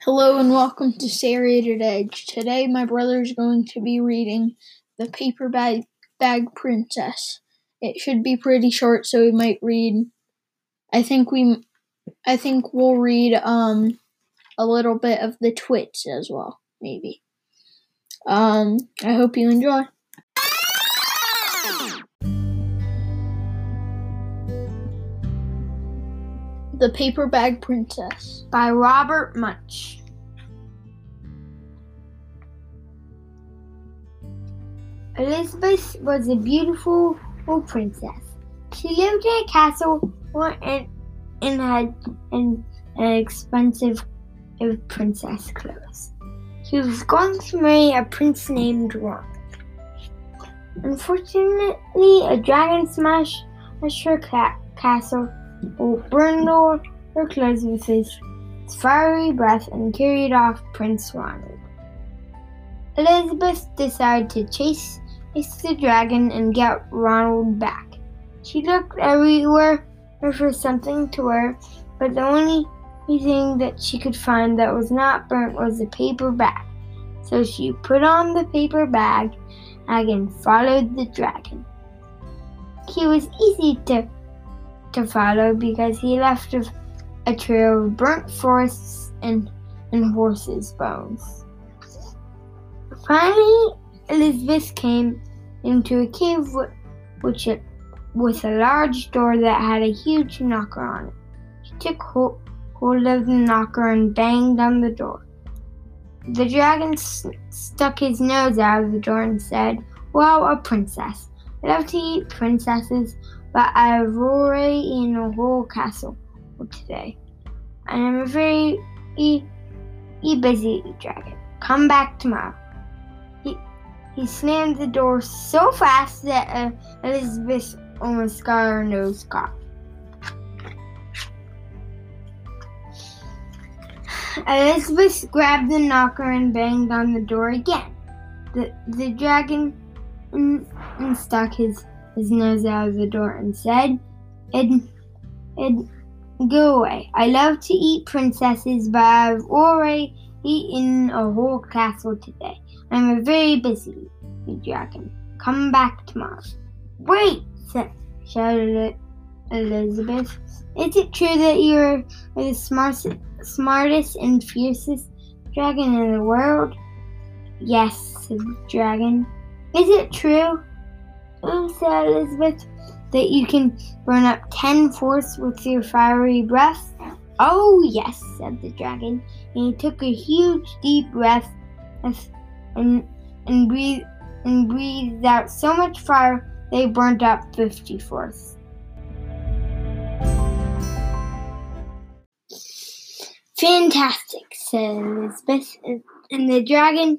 Hello and welcome to Serrated Edge. Today my brother is going to be reading The Paper Bag, Bag Princess. It should be pretty short so we might read I think we I think we'll read um a little bit of the twits as well, maybe. Um I hope you enjoy. The Paper Bag Princess by Robert Munsch. Elizabeth was a beautiful princess. She lived in a castle and, had an, an expensive princess clothes. She was going to marry a prince named Ron. Unfortunately, a dragon smashed her ca- castle her clothes with his fiery breath and carried off Prince Ronald. Elizabeth decided to chase, chase the dragon and get Ronald back. She looked everywhere for something to wear, but the only thing that she could find that was not burnt was a paper bag. So she put on the paper bag and followed the dragon. He was easy to to follow because he left a, a trail of burnt forests and, and horses' bones. Finally, Elizabeth came into a cave which it, with a large door that had a huge knocker on it. She took hold, hold of the knocker and banged on the door. The dragon st- stuck his nose out of the door and said, Wow, a princess. I love to eat princesses, but already eaten a whole castle today. And I'm very e, e busy dragon. Come back tomorrow. He, he slammed the door so fast that uh, Elizabeth almost got her nose caught. Elizabeth grabbed the knocker and banged on the door again. The, the dragon mm, stuck his his nose out of the door and said, Ed, Ed, go away. I love to eat princesses, but I've already eaten a whole castle today. I'm a very busy dragon. Come back tomorrow. Wait, shouted Elizabeth. Is it true that you're the smartest, smartest and fiercest dragon in the world? Yes, said the dragon. Is it true? Said Elizabeth, that you can burn up ten forests with your fiery breath? Oh, yes, said the dragon, and he took a huge, deep breath and, and, breathed, and breathed out so much fire they burned up fifty forests. Fantastic, said Elizabeth, and the dragon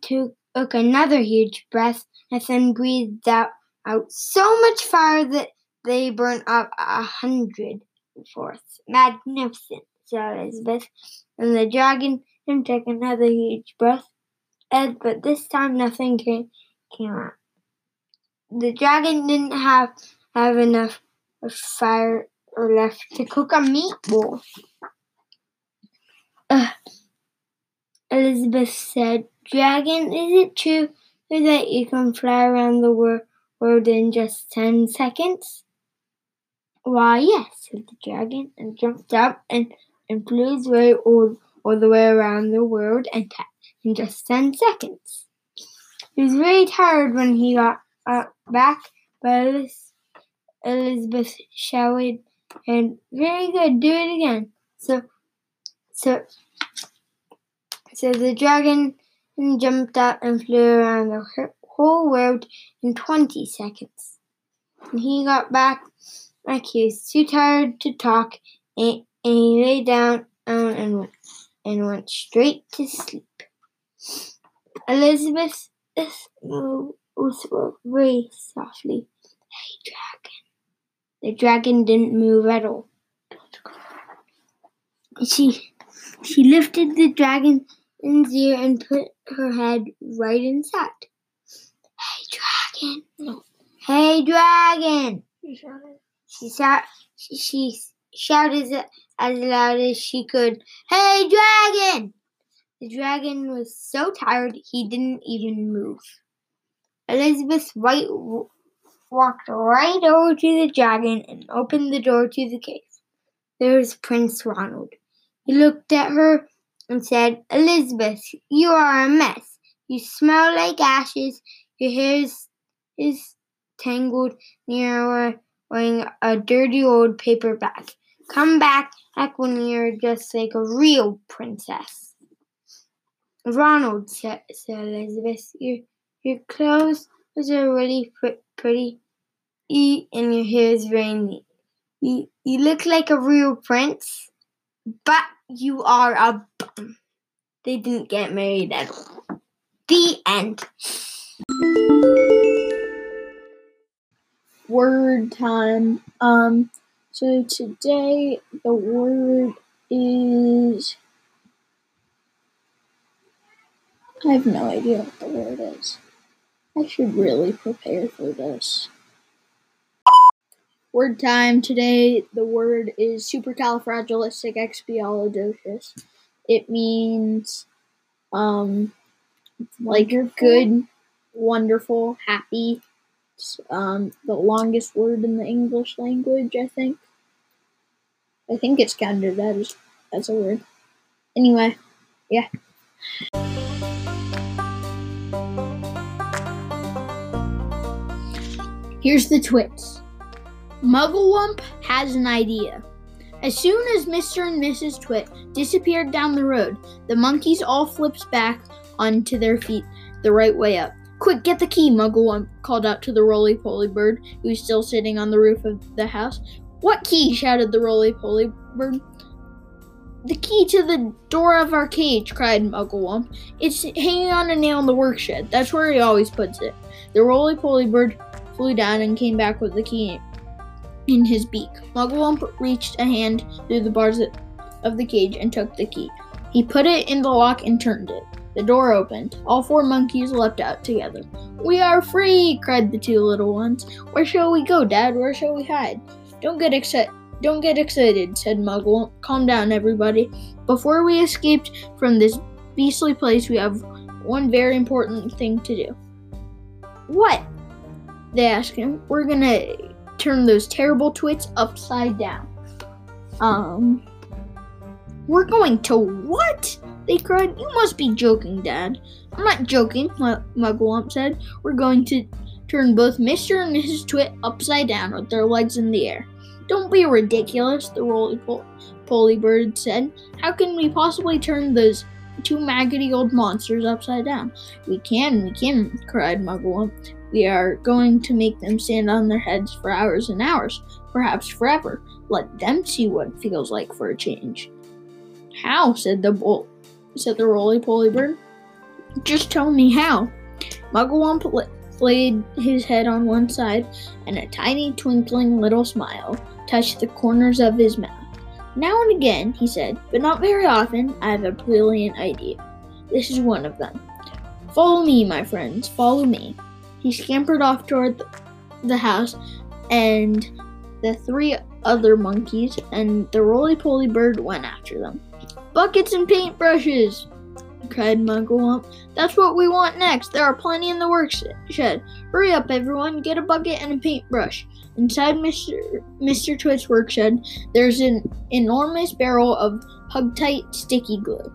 took another huge breath and then breathed out, out so much fire that they burned up a hundred forests. Magnificent, said Elizabeth. And the dragon then took another huge breath, but this time nothing came, came out. The dragon didn't have, have enough fire left to cook a meatball. Uh, Elizabeth said, Dragon, is it true so that you can fly around the wor- world in just 10 seconds? Why, yes, said the dragon, and jumped up and, and flew his way all, all the way around the world t- in just 10 seconds. He was very tired when he got uh, back, but Elizabeth shouted, and very good, do it again. So, so, so the dragon and jumped up and flew around the whole world in 20 seconds. When he got back, like he was too tired to talk, and, and he lay down and, went, and went straight to sleep. Elizabeth whispered very softly, Hey, dragon. The dragon didn't move at all. She she lifted the dragon in ear and put her head right inside. Hey, dragon? No. Hey, dragon! She shouted. She, she, she shouted as, as loud as she could, Hey, dragon! The dragon was so tired he didn't even move. Elizabeth White w- walked right over to the dragon and opened the door to the cave. There was Prince Ronald. He looked at her and said, Elizabeth, you are a mess. You smell like ashes. Your hair is, is tangled. You're wearing a dirty old paper bag. Come back, back when you're just like a real princess. Ronald, said, said Elizabeth, your, your clothes are really pr- pretty, y- and your hair is very neat. You, you look like a real prince, but you are a bum. They didn't get married at all. The end. Word time. Um, so today the word is. I have no idea what the word is. I should really prepare for this. Word time today. The word is supercalifragilisticexpialidocious. It means, um, like your good, wonderful, happy. It's, um, the longest word in the English language, I think. I think it's counted as as a word. Anyway, yeah. Here's the twits. Mugglewump has an idea. As soon as Mr. and Mrs. Twit disappeared down the road, the monkeys all flipped back onto their feet the right way up. Quick, get the key, Mugglewump called out to the roly poly bird, who was still sitting on the roof of the house. What key? shouted the roly poly bird. The key to the door of our cage, cried Mugglewump. It's hanging on a nail in the workshed. That's where he always puts it. The roly poly bird flew down and came back with the key in his beak. Mugglewump reached a hand through the bars of the cage and took the key. He put it in the lock and turned it. The door opened. All four monkeys leapt out together. We are free! cried the two little ones. Where shall we go, Dad? Where shall we hide? Don't get excited. Don't get excited, said Muggle. Calm down, everybody. Before we escaped from this beastly place, we have one very important thing to do. What? They asked him. We're gonna turn those terrible twits upside down. Um, we're going to what? They cried. You must be joking, Dad. I'm not joking, M- Mugglewump said. We're going to turn both Mr. and Mrs. Twit upside down with their legs in the air. Don't be ridiculous, the roly poly bird said. How can we possibly turn those two maggoty old monsters upside down? We can, we can, cried Mugglewump. We are going to make them stand on their heads for hours and hours, perhaps forever. Let them see what it feels like for a change. How? said the bull, said the roly poly bird. Just tell me how. Mugglewump la- laid his head on one side, and a tiny twinkling little smile touched the corners of his mouth. Now and again, he said, but not very often, I have a brilliant idea. This is one of them. Follow me, my friends, follow me. He scampered off toward the- house, and the three other monkeys and the roly poly bird went after them. Buckets and paintbrushes! cried Mugglewump. That's what we want next. There are plenty in the workshed. Hurry up, everyone. Get a bucket and a paintbrush. Inside Mr. Mr. Twit's workshed, there's an enormous barrel of hug-tight sticky glue,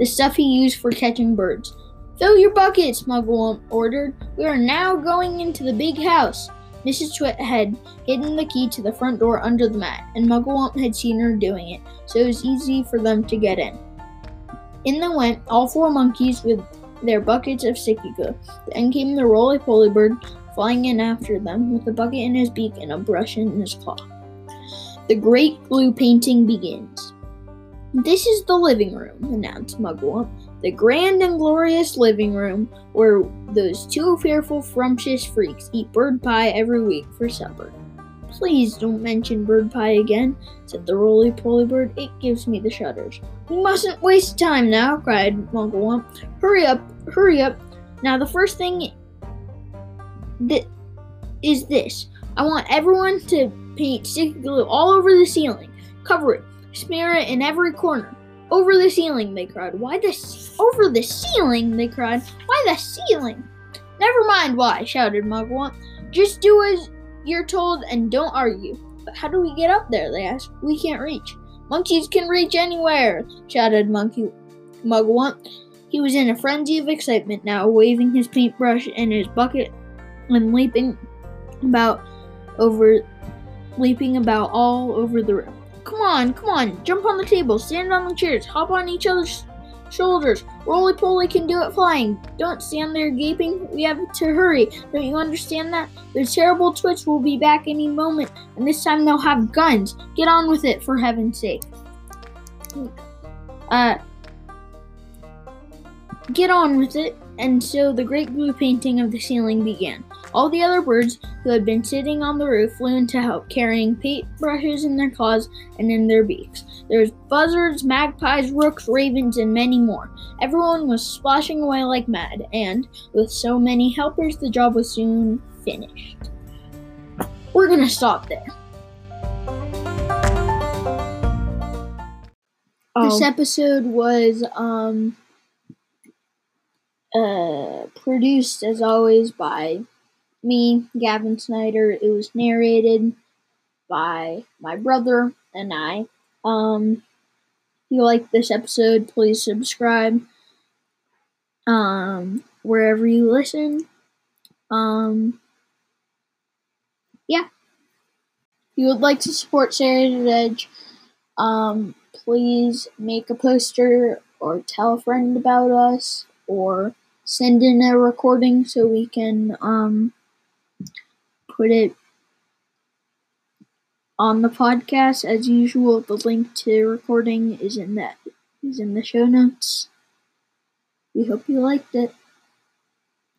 the stuff he used for catching birds. Fill your buckets, Mugglewump ordered. We are now going into the big house. Mrs. Twit had hidden the key to the front door under the mat, and Mugglewump had seen her doing it, so it was easy for them to get in. In they went, all four monkeys with their buckets of glue. Then came the roly poly bird, flying in after them with a bucket in his beak and a brush in his claw. The great glue painting begins. This is the living room, announced Mugglewump. The grand and glorious living room where those two fearful, frumptious freaks eat bird pie every week for supper. Please don't mention bird pie again, said the roly poly bird. It gives me the shudders. We mustn't waste time now, cried Mugglewump. Hurry up, hurry up. Now the first thing th- is this. I want everyone to paint sticky glue all over the ceiling. Cover it. Smear it in every corner. Over the ceiling, they cried. Why the ce- over the ceiling? They cried. Why the ceiling? Never mind why, shouted Mugwump. Just do as you're told and don't argue. But how do we get up there? They asked. We can't reach. Monkeys can reach anywhere, shouted Monkey Mugwump. He was in a frenzy of excitement now, waving his paintbrush and his bucket and leaping about over leaping about all over the room. Come on, come on, jump on the table, stand on the chairs, hop on each other's shoulders. Roly poly can do it flying. Don't stand there gaping. We have to hurry. Don't you understand that? The terrible twits will be back any moment, and this time they'll have guns. Get on with it, for heaven's sake. Uh, get on with it. And so the great blue painting of the ceiling began. All the other birds who had been sitting on the roof flew in to help, carrying paintbrushes in their claws and in their beaks. There was buzzards, magpies, rooks, ravens, and many more. Everyone was splashing away like mad, and with so many helpers, the job was soon finished. We're gonna stop there. This Oh, episode was um produced as always by me, Gavin Snyder. It was narrated by my brother and I. Um if you like this episode, please subscribe. Um wherever you listen. Um yeah. If you would like to support Serrated Edge, um please make a poster or tell a friend about us or send in a recording so we can um put it on the podcast. As usual the link to recording is in that is in the show notes. We hope you liked it